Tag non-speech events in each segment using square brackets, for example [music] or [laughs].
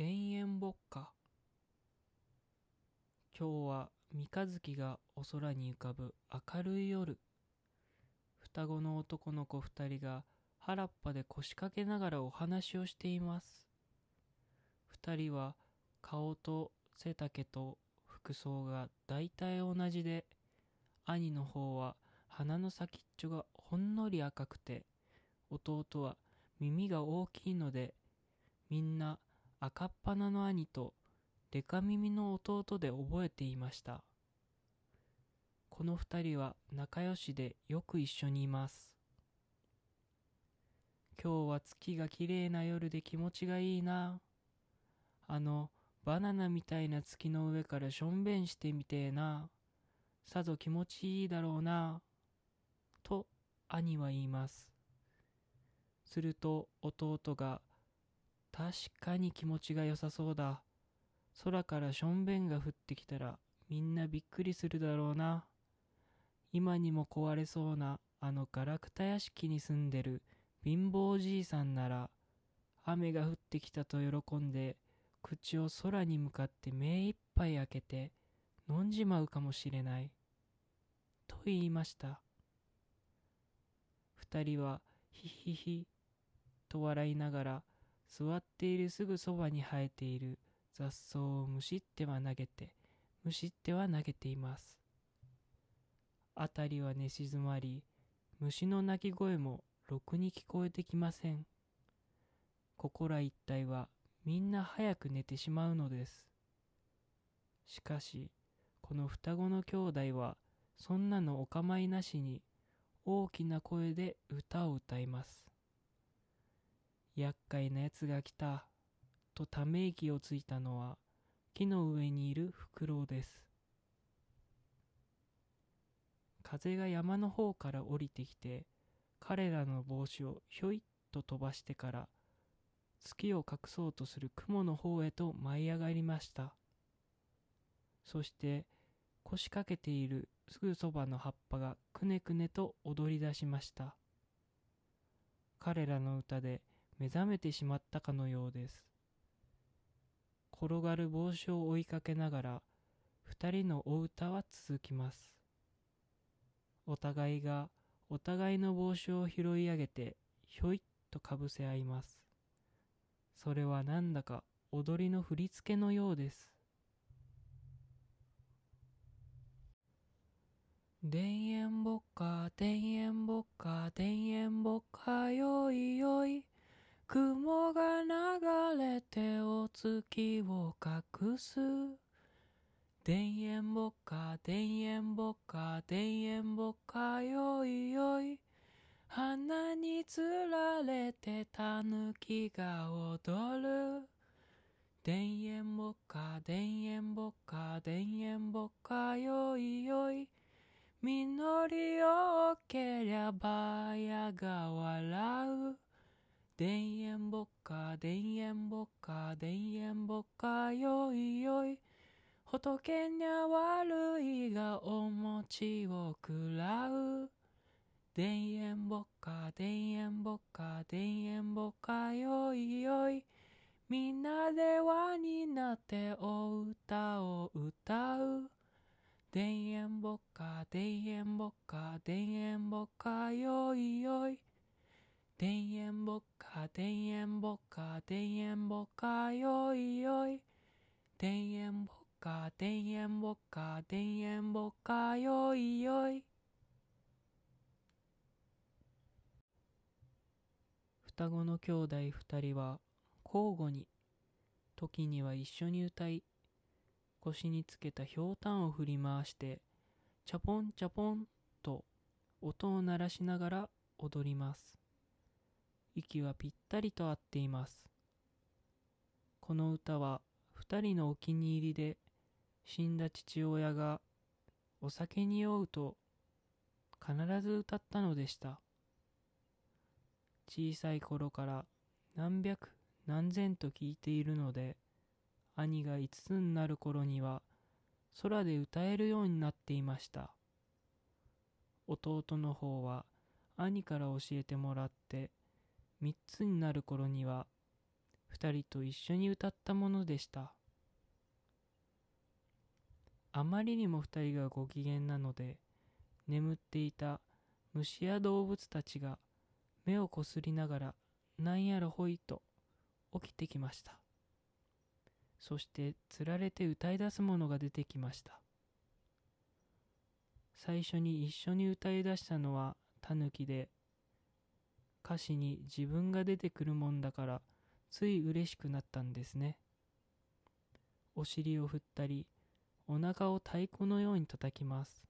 田園牧歌。今日は三日月がお空に浮かぶ明るい夜。双子の男の子二人が原っぱで腰掛けながらお話をしています。二人は顔と背丈と服装が大体同じで兄の方は鼻の先っちょがほんのり赤くて弟は耳が大きいのでみんな赤っ鼻の兄とデカ耳の弟で覚えていました。この二人は仲良しでよく一緒にいます。今日は月がきれいな夜で気持ちがいいな。あのバナナみたいな月の上からしょんべんしてみてえな。さぞ気持ちいいだろうな。と兄は言います。すると弟が確かに気持ちが良さそうだ。空からしょんべんが降ってきたらみんなびっくりするだろうな。今にも壊れそうなあのガラクタ屋敷に住んでる貧乏じいさんなら雨が降ってきたと喜んで口を空に向かって目いっぱい開けて飲んじまうかもしれない。と言いました。二人はヒヒヒと笑いながら座っているすぐそばに生えている雑草をむしっては投げてむしっては投げています。辺りは寝静まり虫の鳴き声もろくに聞こえてきません。ここら一帯はみんな早く寝てしまうのです。しかしこの双子の兄弟はそんなのお構いなしに大きな声で歌を歌います。厄介なやつが来た。とため息をついたのは木の上にいるフクロウです。風が山の方から降りてきて彼らの帽子をひょいっと飛ばしてから月を隠そうとする雲の方へと舞い上がりました。そして腰掛けているすぐそばの葉っぱがくねくねと踊り出しました。彼らの歌で目覚めてしまったかのようです。転がる帽子を追いかけながら二人のお歌は続きます。お互いがお互いの帽子を拾い上げてひょいっとかぶせ合います。それはなんだか踊りの振り付けのようです。田園牧歌田園牧歌田園牧歌よいよい。雲が流れてお月を隠す。田園牧歌田園牧歌田園牧歌よいよい。花につられてたぬきが踊る。田園牧歌田園牧歌田園牧歌よいよい。実りよけりゃばやが笑う。田園牧歌田園牧歌田園牧歌よいよい。仏にゃ悪いがお餅を食らう。田園牧歌田園牧歌田園牧歌よいよい。みんなで輪になってお歌を歌う。田園牧歌田園牧歌田園牧歌よいよい。天んぼっか、天んぼっか、天んぼっか、よいよい。天んぼっか、天んぼっか、天んぼっか、よいよい。双子の兄弟二人は交互に、時には一緒に歌い、腰につけたひょうたんを振り回して、チャポンチャポンと音を鳴らしながら踊ります。息はぴったりと合っています。この歌は二人のお気に入りで死んだ父親がお酒に酔うと必ず歌ったのでした。小さい頃から何百何千と聞いているので兄が5つになる頃には空で歌えるようになっていました。弟の方は兄から教えてもらって3つになる頃には二人と一緒に歌ったものでした。あまりにも二人がご機嫌なので眠っていた虫や動物たちが目をこすりながらなんやらほいと起きてきました。そしてつられて歌い出すものが出てきました。最初に一緒に歌い出したのはタヌキで歌詞に自分が出てくるもんだからつい嬉しくなったんですね。お尻を振ったりお腹を太鼓のように叩きます。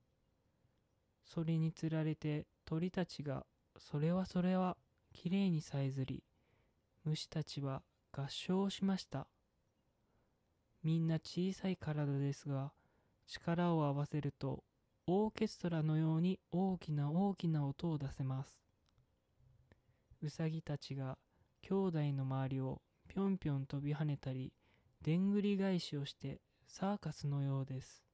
それにつられて鳥たちがそれはそれはきれいにさえずり虫たちは合唱をしました。みんな小さい体ですが力を合わせるとオーケストラのように大きな大きな音を出せます。うさぎたちが兄弟の周りをぴょんぴょん飛び跳ねたりでんぐり返しをしてサーカスのようです。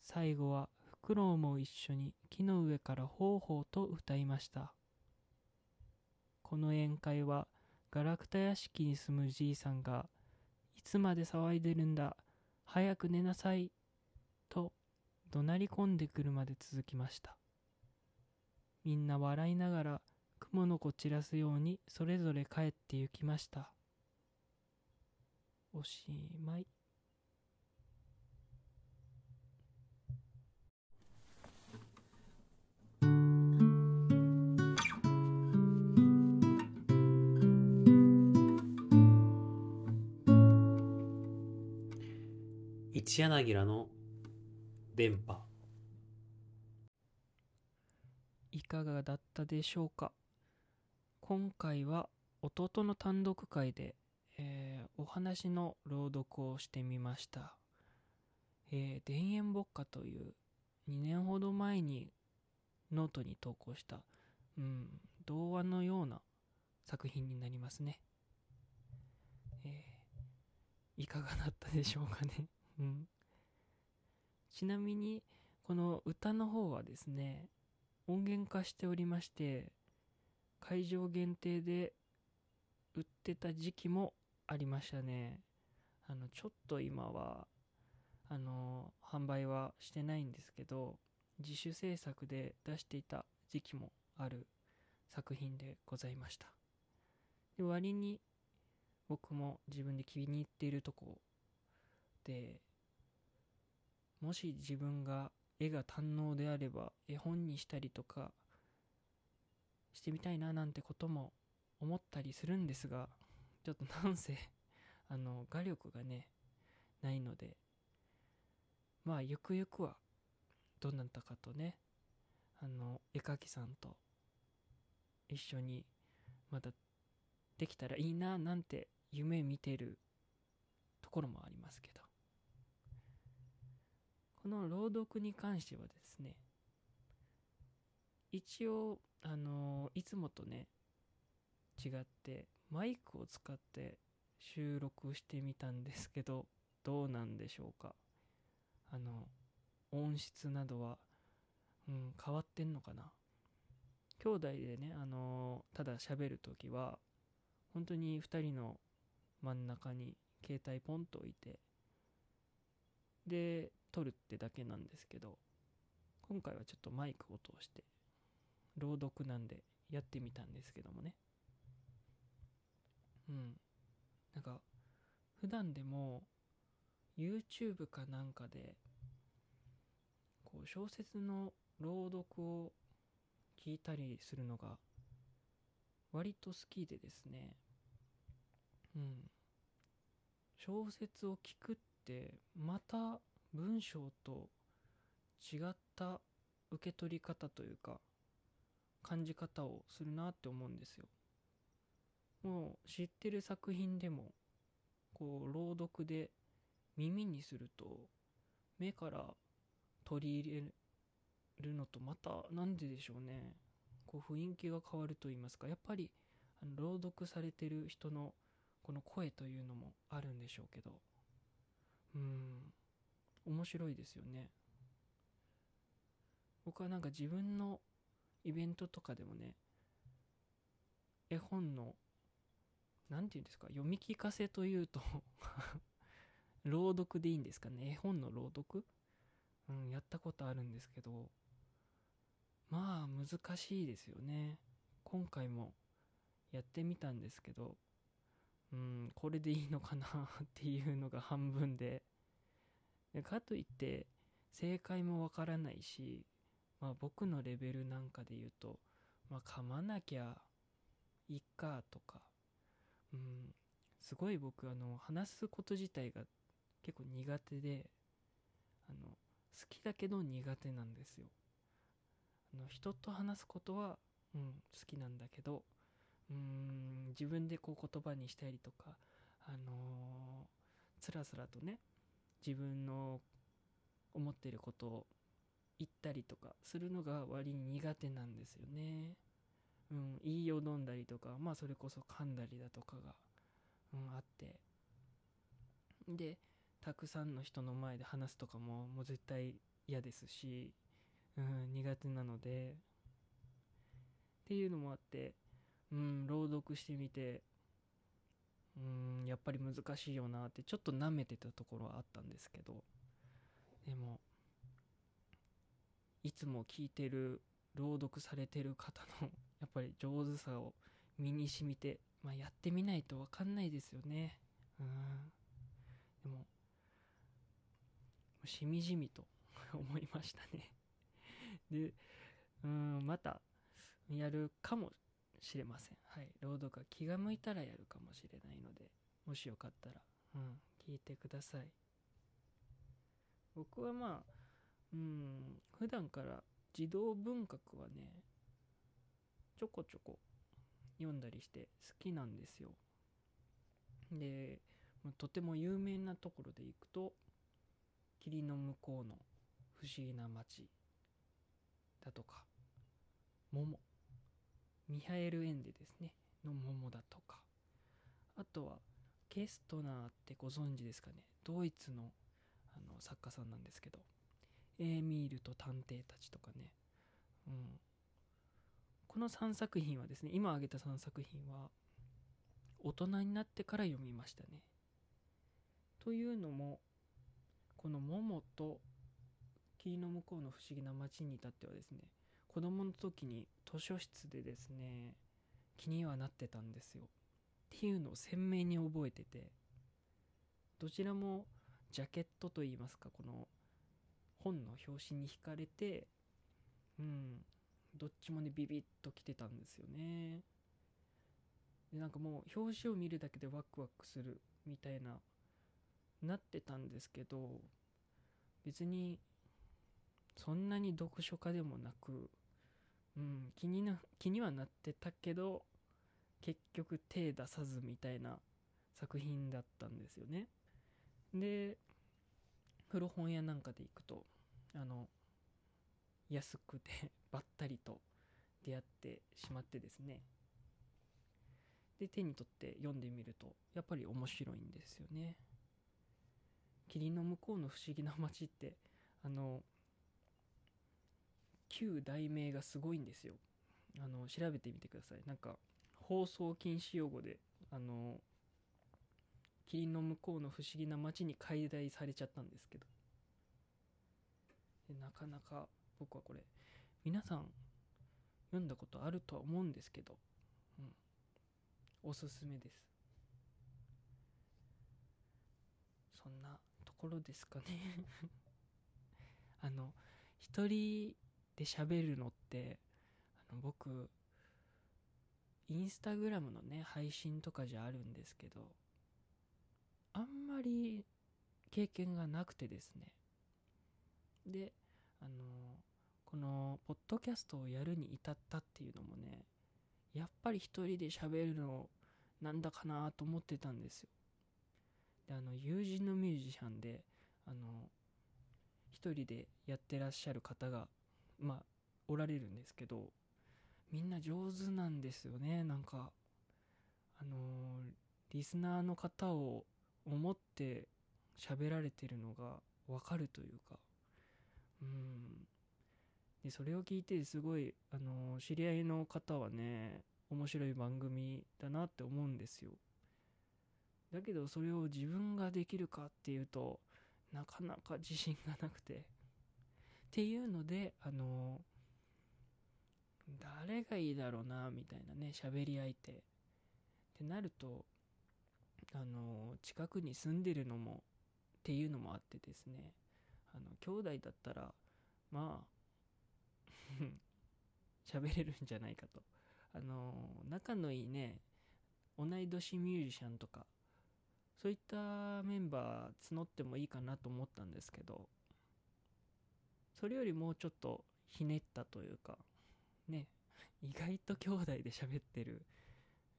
最後はフクロウも一緒に木の上からほうほうと歌いました。この宴会はガラクタ屋敷に住むじいさんがいつまで騒いでるんだ早く寝なさいと怒鳴り込んでくるまで続きました。みんな笑いながら雲の子散らすようにそれぞれ帰って行きました。おしまい。一柳らの電波。いかがだったでしょうか？今回は弟の単独会で、えーお話の朗読をしてみました。えー田園牧歌という2年ほど前にノートに投稿した、うん、童話のような作品になりますね。えーいかがだったでしょうかね。[laughs] うん、ちなみに、この歌の方はですね、音源化しておりまして、会場限定で売ってた時期もありましたね。あの、ちょっと今は、あの、販売はしてないんですけど、自主制作で出していた時期もある作品でございました。で割に僕も自分で気に入っているとこで、もし自分が絵が堪能であれば絵本にしたりとかしてみたいななんてことも思ったりするんですがちょっとなんせ [laughs] あの画力がねないのでまあゆくゆくはどうなったかとねあの絵描きさんと一緒にまだできたらいいななんて夢見てるところもありますけど。この朗読に関してはですね一応あのいつもとね違ってマイクを使って収録してみたんですけどどうなんでしょうか。あの音質などは、うん、変わってんのかな。兄弟でねあのただ喋るときは本当に2人の真ん中に携帯ポンと置いてで撮るってだけなんですけど今回はちょっとマイクを通して朗読なんでやってみたんですけどもね。うん。なんか普段でも YouTube かなんかでこう小説の朗読を聞いたりするのが割と好きでですね。うん。小説を聞くってまた文章と違った受け取り方というか感じ方をするなって思うんですよ。もう知ってる作品でもこう朗読で耳にすると目から取り入れるのとまたなんででしょうね。こう雰囲気が変わると言いますか。やっぱりあの朗読されてる人のこの声というのもあるんでしょうけど。うん。面白いですよね。僕はなんか自分のイベントとかでもね絵本の何て言うんですか読み聞かせというと [laughs] 朗読でいいんですかね絵本の朗読？うんやったことあるんですけどまあ難しいですよね。今回もやってみたんですけどうんこれでいいのかなっていうのが半分で。でかといって正解もわからないしまあ僕のレベルなんかで言うとまあ噛まなきゃいいかとかうんすごい僕あの話すこと自体が結構苦手であの好きだけど苦手なんですよ。あの人と話すことは、うん、好きなんだけどうん自分でこう言葉にしたりとかあのー、つらつらとね自分の思ってることを言ったりとかするのが割に苦手なんですよね。うん、言いよどんだりとかまあそれこそ噛んだりだとかが、うん、あって。でたくさんの人の前で話すとかももう絶対嫌ですし、うん、苦手なので。っていうのもあってうん朗読してみてうんやっぱり難しいよなってちょっと舐めてたところはあったんですけど。でもいつも聞いてる朗読されてる方の [laughs] やっぱり上手さを身に染みて、まあ、やってみないと分かんないですよね。うん。でもしみじみと [laughs] 思いましたね。でうんまたやるかもしれません。はい。朗読は気が向いたらやるかもしれないのでもしよかったらうん聞いてください。僕はまあうん。普段から児童文学はねちょこちょこ読んだりして好きなんですよ。でとても有名なところでいくと「霧の向こうの不思議な街」だとか「桃」ミハエル・エンデですね。の「桃」だとか。あとはケストナーってご存知ですかね。ドイツのあの作家さんなんですけど。エーミールと探偵たちとかね、うん、この3作品はですね今挙げた3作品は大人になってから読みましたね。というのもこの「桃」と「霧の向こうの不思議な街」に至ってはですね子供の時に図書室でですね気にはなってたんですよ。っていうのを鮮明に覚えててどちらもジャケットといいますかこの本の表紙に惹かれてうんどっちもねビビッときてたんですよね。でなんかもう表紙を見るだけでワクワクするみたいななってたんですけど別にそんなに読書家でもなく、うん、気にな気にはなってたけど結局手出さずみたいな作品だったんですよね。で古本屋なんかで行くとあの安くて [laughs] ばったりと出会ってしまってですね。で手に取って読んでみるとやっぱり面白いんですよね。霧の向こうの不思議な街ってあの旧題名がすごいんですよ。あの調べてみてください。なんか放送禁止用語であの霧の向こうの不思議な街に解題されちゃったんですけど。なかなか僕はこれ皆さん読んだことあるとは思うんですけど、うん、おすすめです。そんなところですかね。[laughs] あの一人で喋るのってあの僕インスタグラムのね配信とかじゃあるんですけどあんまり経験がなくてですね。であのこのポッドキャストをやるに至ったっていうのもねやっぱり一人で喋るのなんだかなと思ってたんですよ。であの友人のミュージシャンであの一人でやってらっしゃる方がまあおられるんですけどみんな上手なんですよね。なんかあのリスナーの方を思って喋られてるのがわかるというか。うん。でそれを聞いてすごいあの知り合いの方はね面白い番組だなって思うんですよ。だけどそれを自分ができるかっていうとなかなか自信がなくて。っていうのであの誰がいいだろうなみたいなね喋り相手ってなるとあの近くに住んでるのもっていうのもあってですね。あの兄弟だったらまあ [laughs] 喋れるんじゃないかと。あの仲のいいね同い年ミュージシャンとかそういったメンバー募ってもいいかなと思ったんですけどそれよりもうちょっとひねったというかね意外と兄弟で喋ってる、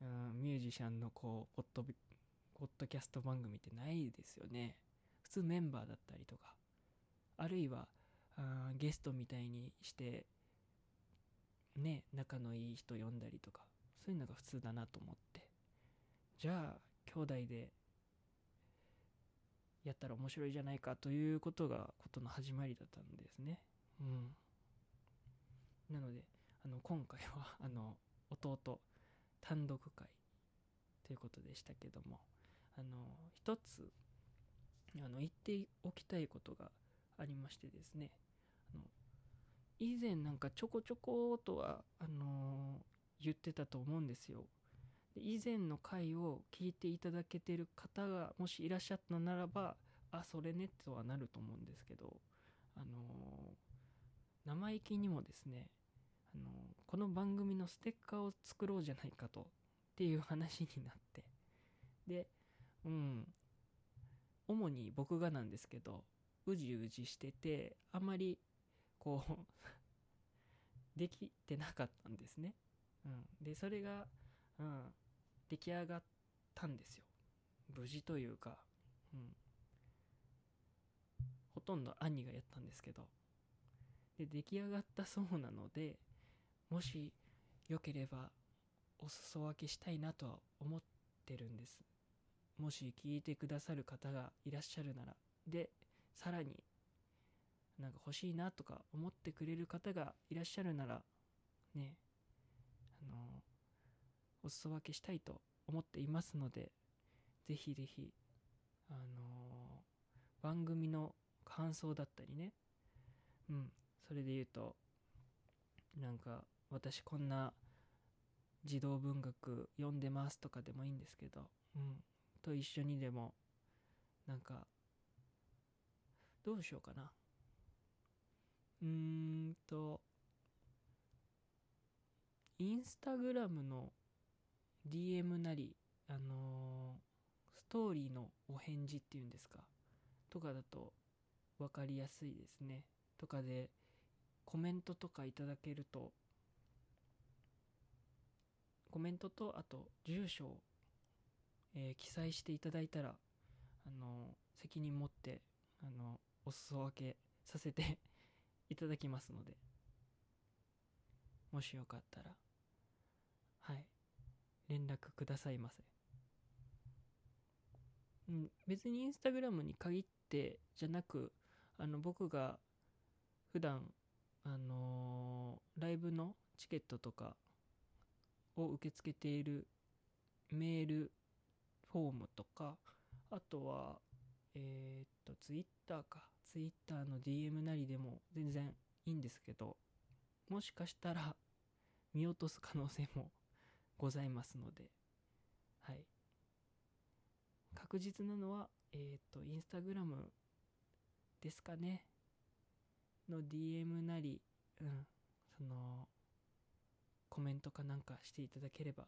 うん、ミュージシャンのこうポッドポッドキャスト番組ってないですよね。普通メンバーだったりとか。あるいはあゲストみたいにしてね仲のいい人呼んだりとかそういうのが普通だなと思って。じゃあ兄弟でやったら面白いじゃないかということがことの始まりだったんですね。うん。なのであの今回は [laughs] あの弟単独会ということでしたけどもあの一つあの言っておきたいことがありましてですね。あの以前なんかちょこちょことはあの言ってたと思うんですよ。で以前の回を聞いていただけてる方がもしいらっしゃったならばあそれねとはなると思うんですけどあの生意気にもですねあのこの番組のステッカーを作ろうじゃないかとっていう話になって。でうん主に僕がなんですけどうじうじしててあんまりこう [laughs] できてなかったんですね、うん、でそれが、うん、出来上がったんですよ。無事というか、うん、ほとんど兄がやったんですけど。で出来上がったそうなのでもしよければお裾分けしたいなとは思ってるんです。もし聞いてくださる方がいらっしゃるなら。でさらになんか欲しいなとか思ってくれる方がいらっしゃるならねあのお裾分けしたいと思っていますのでぜひぜひあの番組の感想だったりねうんそれで言うとなんか私こんな児童文学読んでますとかでもいいんですけどうんと一緒にでもなんかどうしようかな。うーんとインスタグラムの DM なりあのーストーリーのお返事っていうんですか？とかだと分かりやすいですね。とかでコメントとかいただけるとコメントとあと住所を、えー記載していただいたらあの責任持ってあのお裾分けさせて [laughs] いただきますので。もしよかったらはい。連絡くださいませ。うん別にインスタグラムに限ってじゃなくあの僕が普段あのーライブのチケットとかを受け付けているメールフォームとかあとはえーっとツイッターか。ツイッターの DM なりでも全然いいんですけどもしかしたら [laughs] 見落とす可能性もございますのではい。確実なのはえーっとインスタグラムですかね。の DM なりうんそのコメントかなんかしていただければ。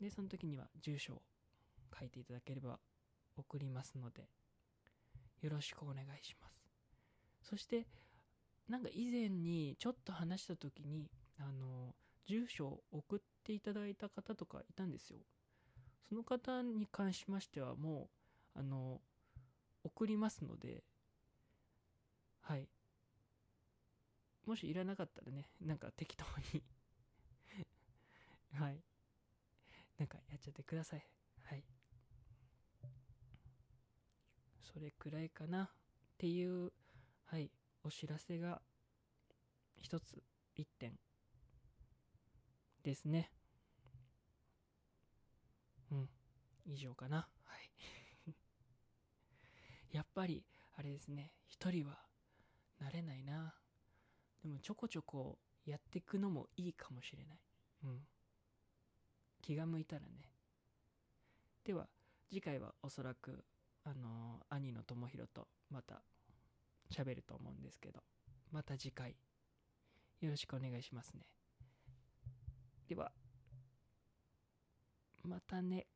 でその時には住所を書いていただければ送りますので。よろしくお願いします。そしてなんか以前にちょっと話した時にあの住所を送っていただいた方とかいたんですよ。その方に関しましてはもうあの送りますのではい。もしいらなかったらねなんか適当に [laughs] はい。なんかやっちゃってください。はい。それくらいかな。っていうはいお知らせが一つ一点ですね。うん。以上かな。はい。[laughs] やっぱりあれですね。一人は慣れないな。でもちょこちょこやっていくのもいいかもしれない。うん。気が向いたらね。では次回はおそらくあの兄の智弘とまた喋ると思うんですけどまた次回よろしくお願いしますね。ではまたね。